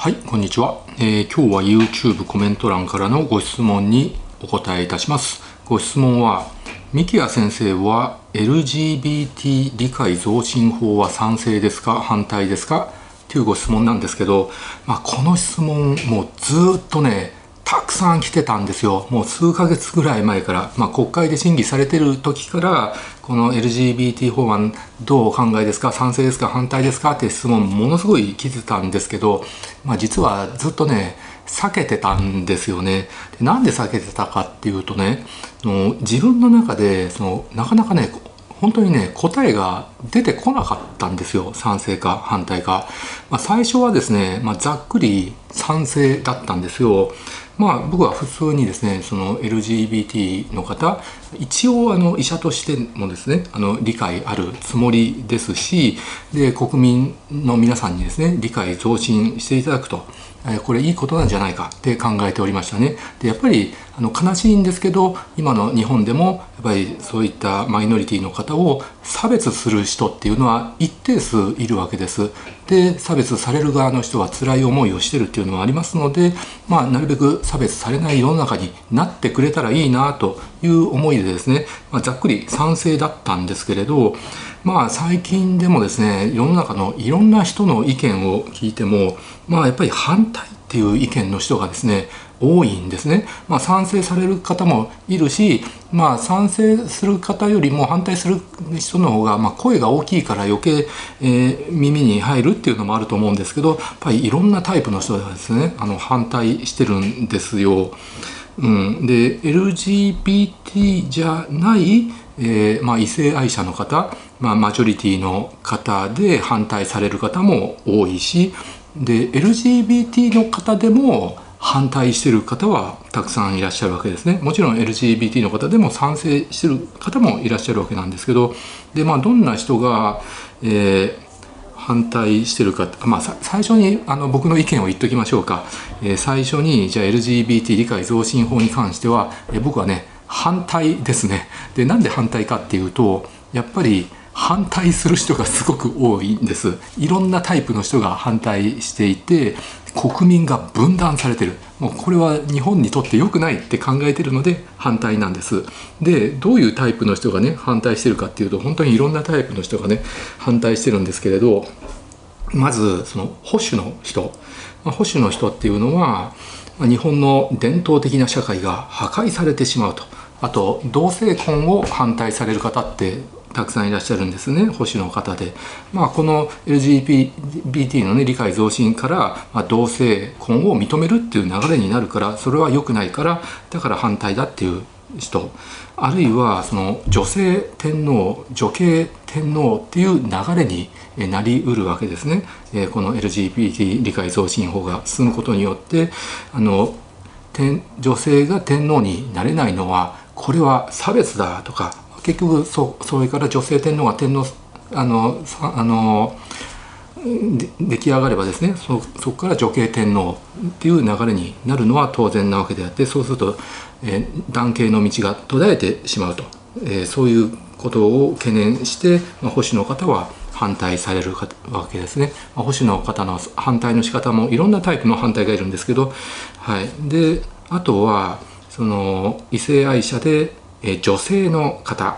はい、こんにちは、えー、今日は YouTube コメント欄からのご質問にお答えいたします。ご質問は、三木谷先生は LGBT 理解増進法は賛成ですか？反対ですか？というご質問なんですけど、まあ、この質問もうずっとねたくさん来てたんですよ。もう数ヶ月ぐらい前から、まあ、国会で審議されてる時からこの LGBT 法案どうお考えですか？賛成ですか？反対ですか？って質問ものすごい来てたんですけど、まあ、実はずっとね避けてたんですよね。でなんで避けてたかっていうとねの自分の中でそのなかなかね本当にね答えが出てこなかったんですよ。賛成か反対か、まあ、最初はですね、まあ、ざっくり賛成だったんですよ。まあ僕は普通にですねその LGBT の方一応あの医者としてもですねあの理解あるつもりですしで国民の皆さんにですね理解増進していただくと。これいいことなんじゃないかって考えておりましたね。でやっぱりあの悲しいんですけど今の日本でもっぱりそういったマイノリティの方を差別する人っていうのは一定数いるわけです。で差別される側の人は辛い思いをしてるっていうのもありますので、まあ、なるべく差別されない世の中になってくれたらいいなという思いでですね、まあ、ざっくり賛成だったんですけれどまあ最近でもですね世の中のいろんな人の意見を聞いてもまあやっぱり反対っていう意見の人がですね多いんですね、まあ、賛成される方もいるし、まあ、賛成する方よりも反対する人の方が、ま、声が大きいから余計、えー、耳に入るっていうのもあると思うんですけどやっぱりいろんなタイプの人がですねあの反対してるんですよ。うん、で LGBT じゃないえーまあ、異性愛者の方、まあ、マジョリティの方で反対される方も多いしで LGBT の方でも反対してる方はたくさんいらっしゃるわけですね。もちろん LGBT の方でも賛成してる方もいらっしゃるわけなんですけどで、まあ、どんな人が、えー、反対してるか、まあ、最初にあの僕の意見を言っときましょうか、えー、最初にじゃあ LGBT 理解増進法に関しては、えー、僕はね反対ですね。でなんで反対かっていうとやっぱり反対する人がすごく多いんです。いろんなタイプの人が反対していて国民が分断されてる。もうこれは日本にとって良くないって考えてるので反対なんです。でどういうタイプの人がね反対してるかっていうと本当にいろんなタイプの人がね反対してるんですけれどまずその保守の人。保守の人っていうのは日本の伝統的な社会が破壊されてしまうと。あと同性婚を反対される方ってたくさんいらっしゃるんですね保守の方で、まあ、この LGBT の、ね、理解増進から、まあ、同性婚を認めるっていう流れになるからそれは良くないからだから反対だっていう人。あるいはその女性天皇女系天皇っていう流れになりうるわけですね。この LGBT 理解増進法が進むことによってあの女性が天皇になれないのはこれは差別だとか結局そそれから女性天皇が天皇あのあの出来上がればですねそこから女系天皇っていう流れになるのは当然なわけであってそうすると、えー、男系の道が途絶えてしまうと、えー、そういうことを懸念して、まあ、保守の方は反対されるわけですね、まあ、保守の方の反対の仕方もいろんなタイプの反対がいるんですけど、はい、であとはその異性愛者でえ女性の方。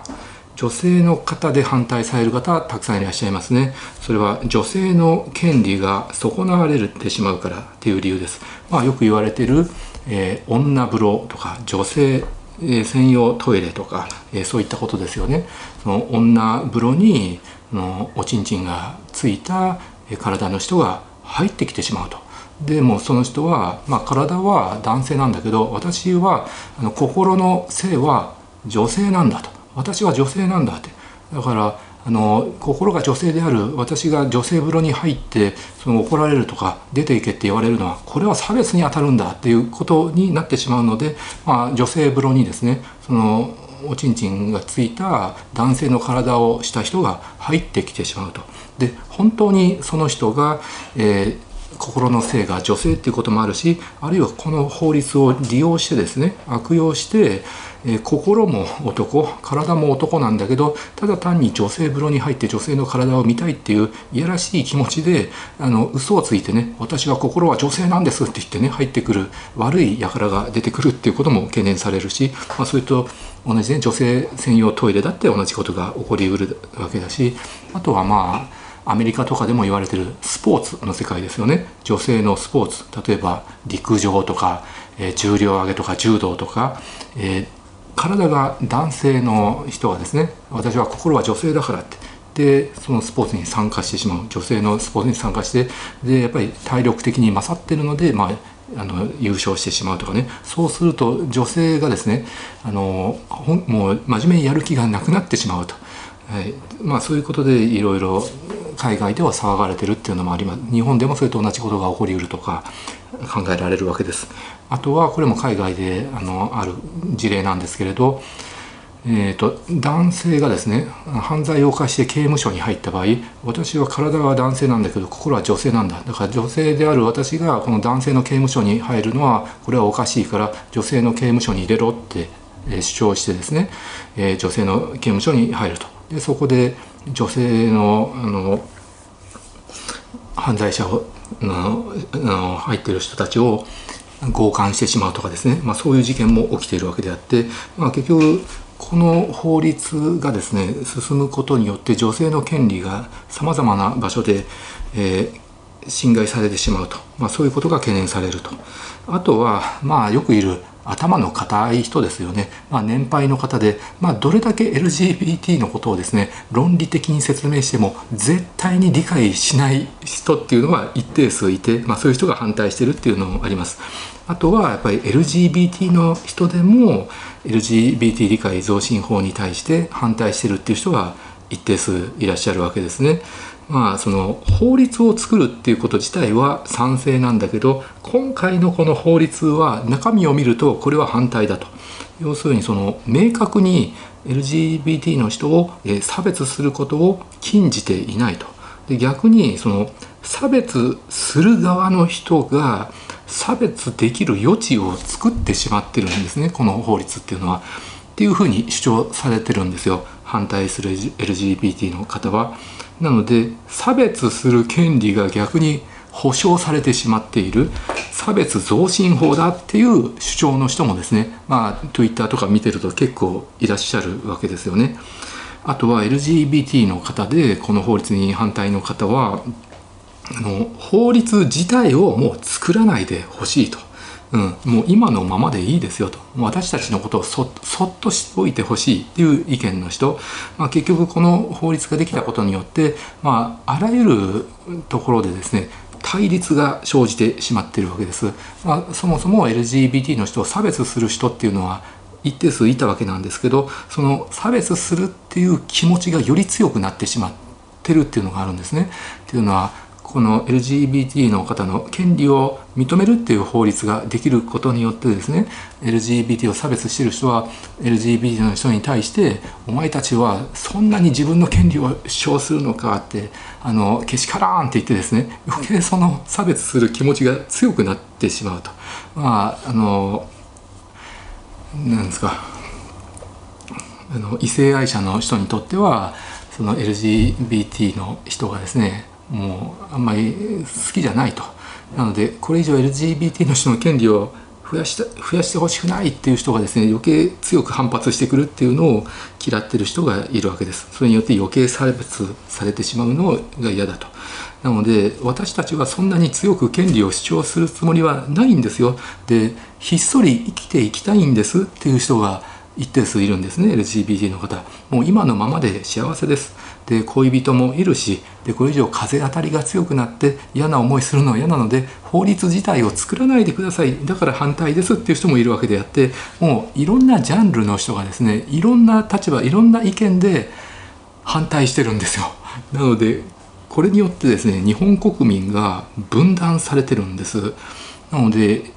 女性の方で反対される方たくさんいらっしゃいますね。それは女性の権利が損なわれてしまうからっていう理由です、まあ、よく言われている、えー、女風呂とか女性専用トイレとか、えー、そういったことですよね。その女風呂にのおちんちんがついた体の人が入ってきてしまうと。でもその人は、まあ、体は男性なんだけど私はあの心の性は女性なんだと。私は女性なんだって。だからあの心が女性である。私が女性風呂に入ってその怒られるとか出ていけって言われるのはこれは差別に当たるんだっていうことになってしまうので、まあ、女性風呂にですねそのおちんちんがついた男性の体をした人が入ってきてしまうと。で本当にその人が、えー心の性が女性っていうこともあるしあるいはこの法律を利用してですね悪用してえー、心も男体も男なんだけどただ単に女性風呂に入って女性の体を見たいっていういやらしい気持ちであの嘘をついてね私は心は女性なんですって言ってね入ってくる悪い輩が出てくるっていうことも懸念されるし、まあ、それと同じね女性専用トイレだって同じことが起こりうるわけだしあとはまあアメリカとかでも言われてるスポーツの世界ですよね。女性のスポーツ例えば陸上とか、えー、重量挙げとか柔道とか、えー体が男性の人はですね私は心は女性だからって。でそのスポーツに参加してしまう女性のスポーツに参加してでやっぱり体力的に勝ってるので、まあ、あの優勝してしまうとかね。そうすると女性がですねあのもう真面目にやる気がなくなってしまうと、はい。まあ、そういうことでいろいろ海外では騒がれてるっていうのもあります。日本でもそれと同じことが起こりうるとか考えられるわけです。あとはこれも海外であのある事例なんですけれど、えーと、男性がですね犯罪を犯して刑務所に入った場合私は体は男性なんだけど心は女性なんだ。だから女性である私がこの男性の刑務所に入るのはこれはおかしいから女性の刑務所に入れろって主張してですね、えー、女性の刑務所に入ると。でそこで女性のあの犯罪者をあの入ってる人たちを強姦してしまうとかですね、まあ、そういう事件も起きているわけであって、まあ、結局この法律がですね進むことによって女性の権利がさまざまな場所で、えー、侵害されてしまうと、まあ、そういうことが懸念されると。あとはまあよくいる頭の固い人ですよね、まあ、年配の方で、まあ、どれだけ LGBT のことをですね論理的に説明しても絶対に理解しない人っていうのは一定数いて、まあ、そういう人が反対してるっていうのもあります。あとはやっぱり LGBT の人でも LGBT 理解増進法に対して反対してるっていう人が一定数いらっしゃるわけですね。まあその法律を作るっていうこと自体は賛成なんだけど今回のこの法律は中身を見るとこれは反対だと要するにその明確に LGBT の人を差別することを禁じていないとで逆にその差別する側の人が差別できる余地を作ってしまってるんですねこの法律っていうのは。っていうふうに主張されてるんですよ反対する LGBT の方は。なので差別する権利が逆に保障されてしまっている差別増進法だっていう主張の人もですねまあ Twitter とか見てると結構いらっしゃるわけですよね。あとは LGBT の方でこの法律に反対の方はあの法律自体をもう作らないでほしいと。うん、もう今のままでいいですよと。私たちのことをそそっとしておいてほしいっていう意見の人、まあ、結局この法律ができたことによって、まあ、あらゆるところでですね対立が生じてしまっているわけです、まあ、そもそも LGBT の人を差別する人っていうのは一定数いたわけなんですけどその差別するっていう気持ちがより強くなってしまってるっていうのがあるんですね。っていうのはこの LGBT の方の権利を認めるっていう法律ができることによってですね LGBT を差別してる人は LGBT の人に対してお前たちはそんなに自分の権利を主張するのかってあのけしからんって言ってですね余計その差別する気持ちが強くなってしまうと。まああのなんですか。あの異性愛者の人にとってはその LGBT の人がですねもうあんまり好きじゃないと。なのでこれ以上 LGBT の人の権利を増やした増やしてほしくないっていう人がですね余計強く反発してくるっていうのを嫌ってる人がいるわけです。それによって余計差別されてしまうのが嫌だと。なので私たちはそんなに強く権利を主張するつもりはないんですよ。でひっそり生きていきたいんですっていう人が一定数いるんですね LGBT の方。もう今のままで幸せです。で恋人もいるしでこれ以上風当たりが強くなって嫌な思いするのは嫌なので法律自体を作らないでください。だから反対ですっていう人もいるわけであってもういろんなジャンルの人がですねいろんな立場いろんな意見で反対してるんですよ。なのでこれによってですね日本国民が分断されてるんです。なので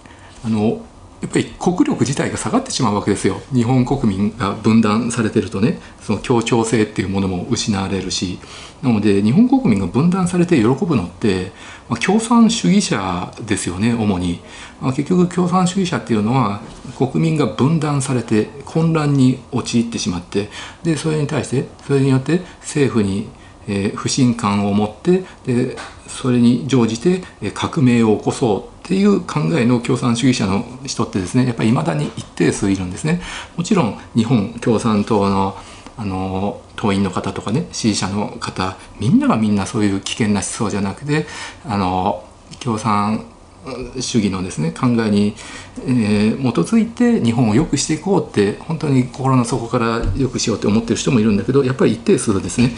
あのやっぱり国力自体が下がってしまうわけですよ。日本国民が分断されてるとね。その協調性っていうものも失われるし。なので日本国民が分断されて喜ぶのって、まあ、共産主義者ですよね主に、まあ、結局共産主義者っていうのは国民が分断されて混乱に陥ってしまってでそれに対してそれによって政府にえー、不信感を持ってでそれに乗じて革命を起こそうっていう考えの共産主義者の人ってですねやっぱりいまだに一定数いるんですね。もちろん日本共産党のあの党員の方とかね支持者の方みんながみんなそういう危険な思想じゃなくてあの共産主義のですね考えに、えー、基づいて日本を良くしていこうって本当に心の底から良くしようって思ってる人もいるんだけどやっぱり一定数ですね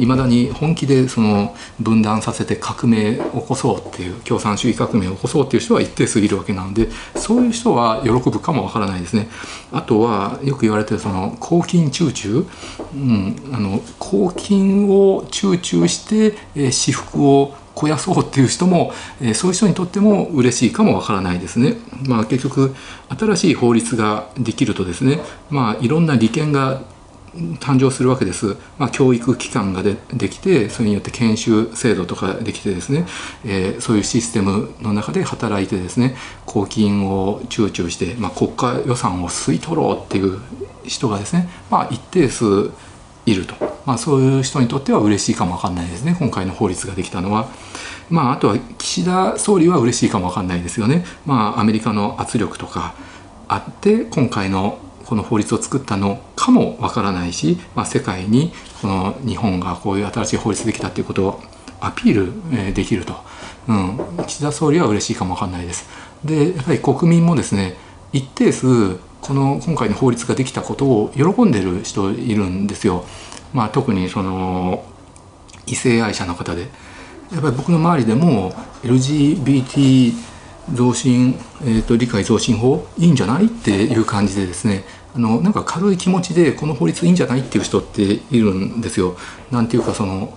いまだに本気でその分断させて革命を起こそうっていう共産主義革命を起こそうっていう人は一定数いるわけなのでそういう人は喜ぶかもわからないですね。あとはよく言われてるその公金中中、うん、あの公金を集中して、えー、私服を肥やそうっていう人も、え、そういう人にとっても嬉しいかもわからないですね。まあ、結局新しい法律ができるとですね、まあ、いろんな利権が誕生するわけです、まあ、教育機関がでできてそれによって研修制度とかできてですね、えー、そういうシステムの中で働いてですね公金を集中して、まあ、国家予算を吸い取ろうっていう人がですね、まあ、一定数いると、まあ、そういう人にとっては嬉しいかもわかんないですね今回の法律ができたのは。まあ、あとは岸田総理は嬉しいかもわかんないですよね。まあ、アメリカの圧力とかあって今回のこの法律を作ったのかもわからないし、まあ、世界にこの日本がこういう新しい法律できたということをアピールできると、うん、岸田総理は嬉しいかもわかんないです。でやっぱり国民もですね一定数この今回の法律ができたことを喜んでる人いるんですよ。まあ、特にその異性愛者の方でやっぱり僕の周りでも LGBT 増進、えーと、理解増進法いいんじゃないっていう感じでですねあのなんか軽い気持ちでこの法律いいんじゃないっていう人っているんですよ。なんていうかその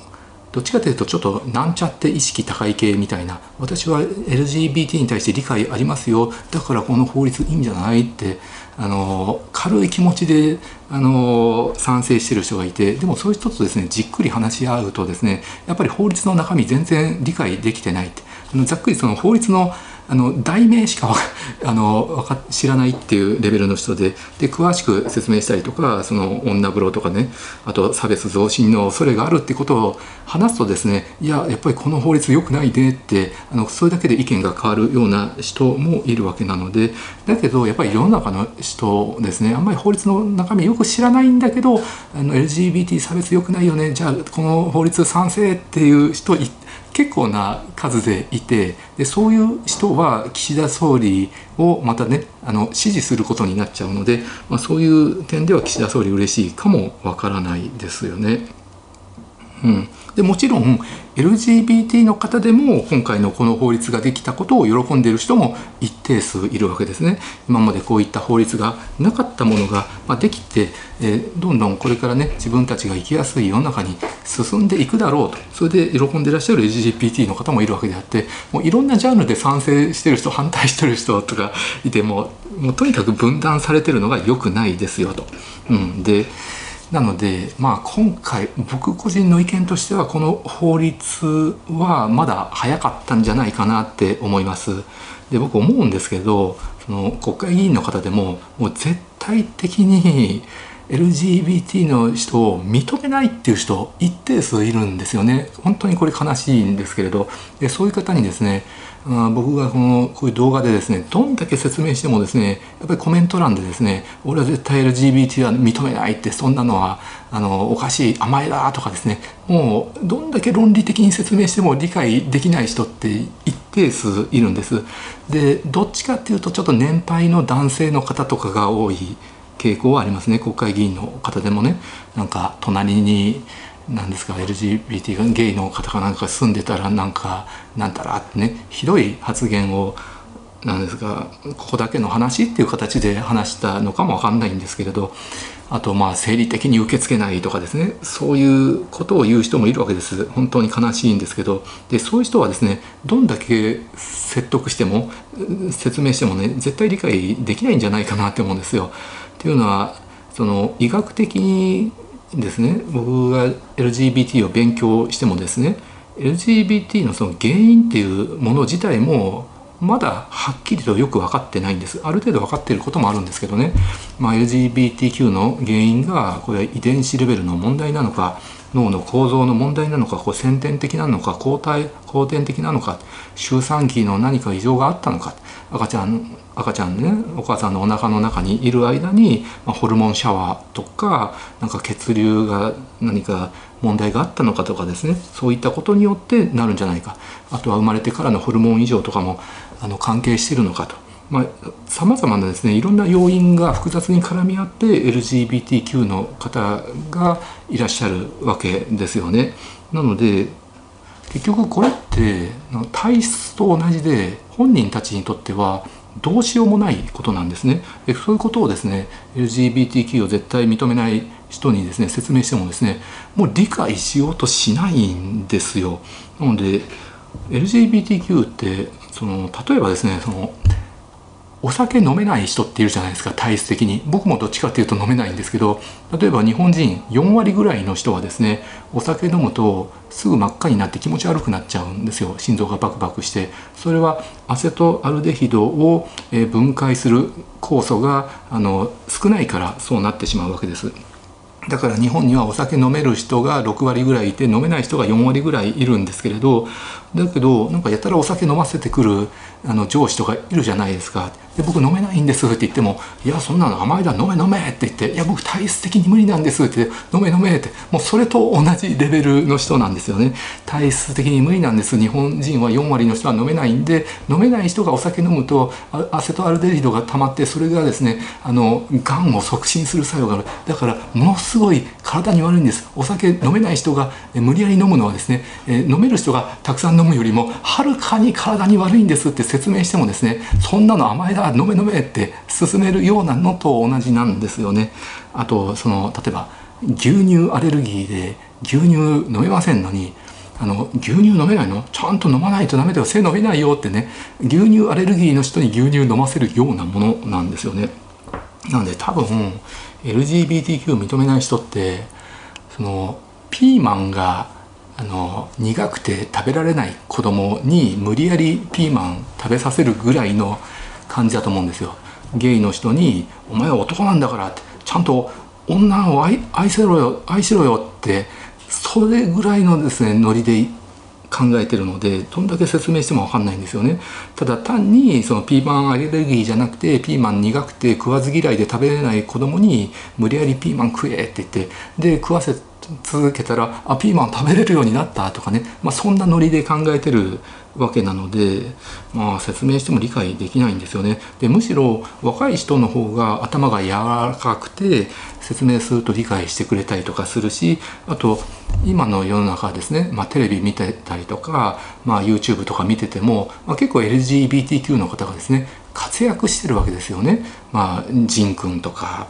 どっちかというとちょっとなんちゃって意識高い系みたいな私は LGBT に対して理解ありますよだからこの法律いいんじゃないってあの軽い気持ちであの賛成してる人がいてでもそういう人とですねじっくり話し合うとですねやっぱり法律の中身全然理解できてないって。あのざっくりその法律のあの題名しか あのか知らないっていうレベルの人でで詳しく説明したりとかその女風呂とかねあと差別増進の恐れがあるってことを話すとですねいややっぱりこの法律良くないねってあのそれだけで意見が変わるような人もいるわけなのでだけどやっぱり世の中の人ですねあんまり法律の中身よく知らないんだけどあの LGBT 差別良くないよねじゃあこの法律賛成っていう人結構な数でいてでそういう人は岸田総理をまたねあの支持することになっちゃうので、まあ、そういう点では岸田総理嬉しいかもわからないですよね。うん、でもちろん LGBT の方でも今回のこの法律ができたことを喜んでいる人も一定数いるわけですね。今までこういった法律がなかったものが、まできて、え、どんどんこれからね自分たちが生きやすい世の中に進んでいくだろうとそれで喜んでいらっしゃる LGBT の方もいるわけであってもういろんなジャンルで賛成してる人反対してる人とかいてももうとにかく分断されてるのが良くないですよと。うん、でなので、まあ、今回僕個人の意見としてはこの法律はまだ早かったんじゃないかなって思います。で僕思うんですけどその国会議員の方でももう絶対的に LGBT の人を認めないっていう人一定数いるんですよね本当にこれ悲しいんですけれどでそういう方にですねあ僕がこのこういう動画でですねどんだけ説明してもですねやっぱりコメント欄でですね俺は絶対 LGBT は認めないってそんなのはあのおかしい甘えだとかですねもうどんだけ論理的に説明しても理解できない人って一定数いるんです。でどっちかっていうとちょっと年配の男性の方とかが多い傾向はありますね。国会議員の方でもね。なんか隣に何ですか LGBT がゲイの方かなんか住んでたらなんかなんたらってねひどい発言をなんですがここだけの話っていう形で話したのかもわかんないんですけれどあとまあ生理的に受け付けないとかですねそういうことを言う人もいるわけです本当に悲しいんですけどでそういう人はですねどんだけ説得しても説明してもね絶対理解できないんじゃないかなって思うんですよ。っていうのはその医学的にですね。僕が LGBT を勉強してもですね LGBT のその原因っていうもの自体もまだはっきりとよく分かってないんです。ある程度分かっていることもあるんですけどね、まあ、LGBTQ の原因がこれは遺伝子レベルの問題なのか脳の構造の問題なのかこう先天的なのか後天後天的なのか周産期の何か異常があったのか。赤ちゃん赤ちゃんねお母さんのお腹の中にいる間に、まあ、ホルモンシャワーとかなんか血流が何か問題があったのかとかですね。そういったことによってなるんじゃないか。あとは生まれてからのホルモン異常とかもあの関係しているのかと。さまざ、まなですねいろんな要因が複雑に絡み合って LGBTQ の方がいらっしゃるわけですよね。なので結局これって体質と同じで本人たちにとってはどうしようもないことなんですね。でそういうことをですね LGBTQ を絶対認めない人にですね説明してもですねもう理解しようとしないんですよ。なので LGBTQ ってその例えばですねそのお酒飲めない人っているじゃないですか体質的に。僕もどっちかっていうと飲めないんですけど例えば日本人4割ぐらいの人はですねお酒飲むとすぐ真っ赤になって気持ち悪くなっちゃうんですよ。心臓がバクバクして。それはアセトアルデヒドを分解する酵素があの少ないからそうなってしまうわけです。だから日本にはお酒飲める人が6割ぐらいいて飲めない人が4割ぐらいいるんですけれどだけどなんかやたらお酒飲ませてくるあの上司とかいるじゃないですか。で僕飲めないんですって言っても「いやそんなの甘いだ飲め飲め」って言って「いや僕体質的に無理なんです」って「飲め飲め」ってもうそれと同じレベルの人なんですよね。体質的に無理なんです。日本人は4割の人は飲めないんで飲めない人がお酒飲むとアセトアルデヒドが溜まってそれがですねあのがんを促進する作用がある。だからものすごい体に悪いんです。お酒飲めない人が無理やり飲むのはですね、え飲める人がたくさん飲むよりもはるかに体に悪いんですって説明してもですねそんなの甘いだ飲め飲めって勧めるようなのと同じなんですよね。あとその例えば牛乳アレルギーで牛乳飲めませんのにあの牛乳飲めないの？ちゃんと飲まないとダメだよ背伸びないよってね牛乳アレルギーの人に牛乳飲ませるようなものなんですよね。なので多分 LGBTQ を認めない人ってそのピーマンがあの苦くて食べられない子供に無理やりピーマン食べさせるぐらいの感じだと思うんですよ。ゲイの人に「お前は男なんだから」ってちゃんと女を愛愛せろよ愛しろよってそれぐらいのですねノリで考えてるのでどんだけ説明しても分かんないんですよねただ単にそのピーマンアレルギーじゃなくてピーマン苦くて食わず嫌いで食べれない子供に無理やりピーマン食えって言ってで食わせ続けたらあピーマン食べれるようになったとかね、まあ、そんなノリで考えてるわけなので、まあ、説明しても理解できないんですよね。でむしろ若い人の方が頭が柔らかくて説明すると理解してくれたりとかするしあと今の世の中ですね、まあ、テレビ見てたりとか、まあ、YouTube とか見てても、まあ、結構 LGBTQ の方がですね活躍してるわけですよね。まあ、ジン君とか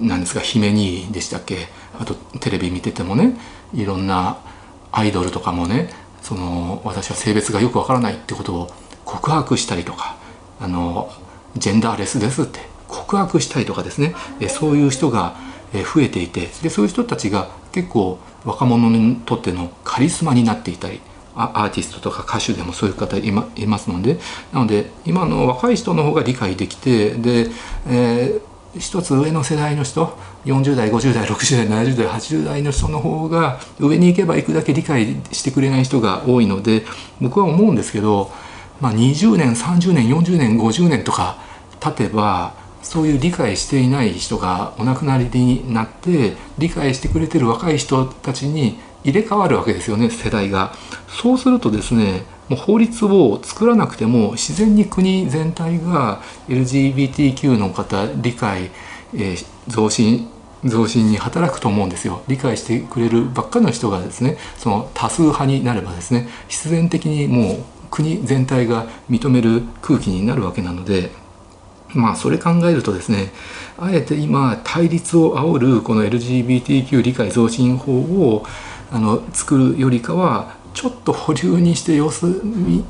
なんですか姫兄でしたっけ？あとテレビ見ててもねいろんなアイドルとかもねその私は性別がよくわからないってことを告白したりとかあのジェンダーレスですって告白したりとかですね。そういう人が増えていてでそういう人たちが結構若者にとってのカリスマになっていたりアーティストとか歌手でもそういう方いまいますので。なので今の若い人の方が理解できてで、えー、一つ上の世代の人40代50代60代70代80代の人の方が上に行けば行くだけ理解してくれない人が多いので僕は思うんですけど、まあ、20年30年40年50年とか経てばそういう理解していない人がお亡くなりになって理解してくれてる若い人たちに入れ替わるわけですよね世代が。そうするとですねもう法律を作らなくても自然に国全体が LGBTQ の方理解、えー、増進増進に働くと思うんですよ。理解してくれるばっかの人がですねその多数派になればですね必然的にもう国全体が認める空気になるわけなのでまあそれ考えるとですねあえて今対立を煽るこの LGBTQ 理解増進法をあの作るよりかはちょっと保留にして様子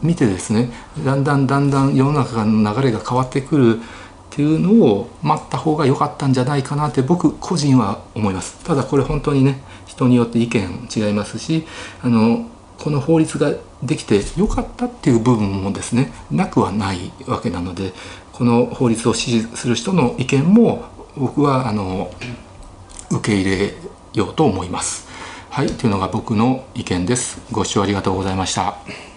見てですねだんだんだんだん世の中の流れが変わってくるっていうのを待った方が良かったんじゃないかなって僕個人は思いますただこれ本当にね人によって意見違いますしあのこの法律ができて良かったっていう部分もですねなくはないわけなのでこの法律を支持する人の意見も僕はあの受け入れようと思います。はい、というのが僕の意見です。ご視聴ありがとうございました。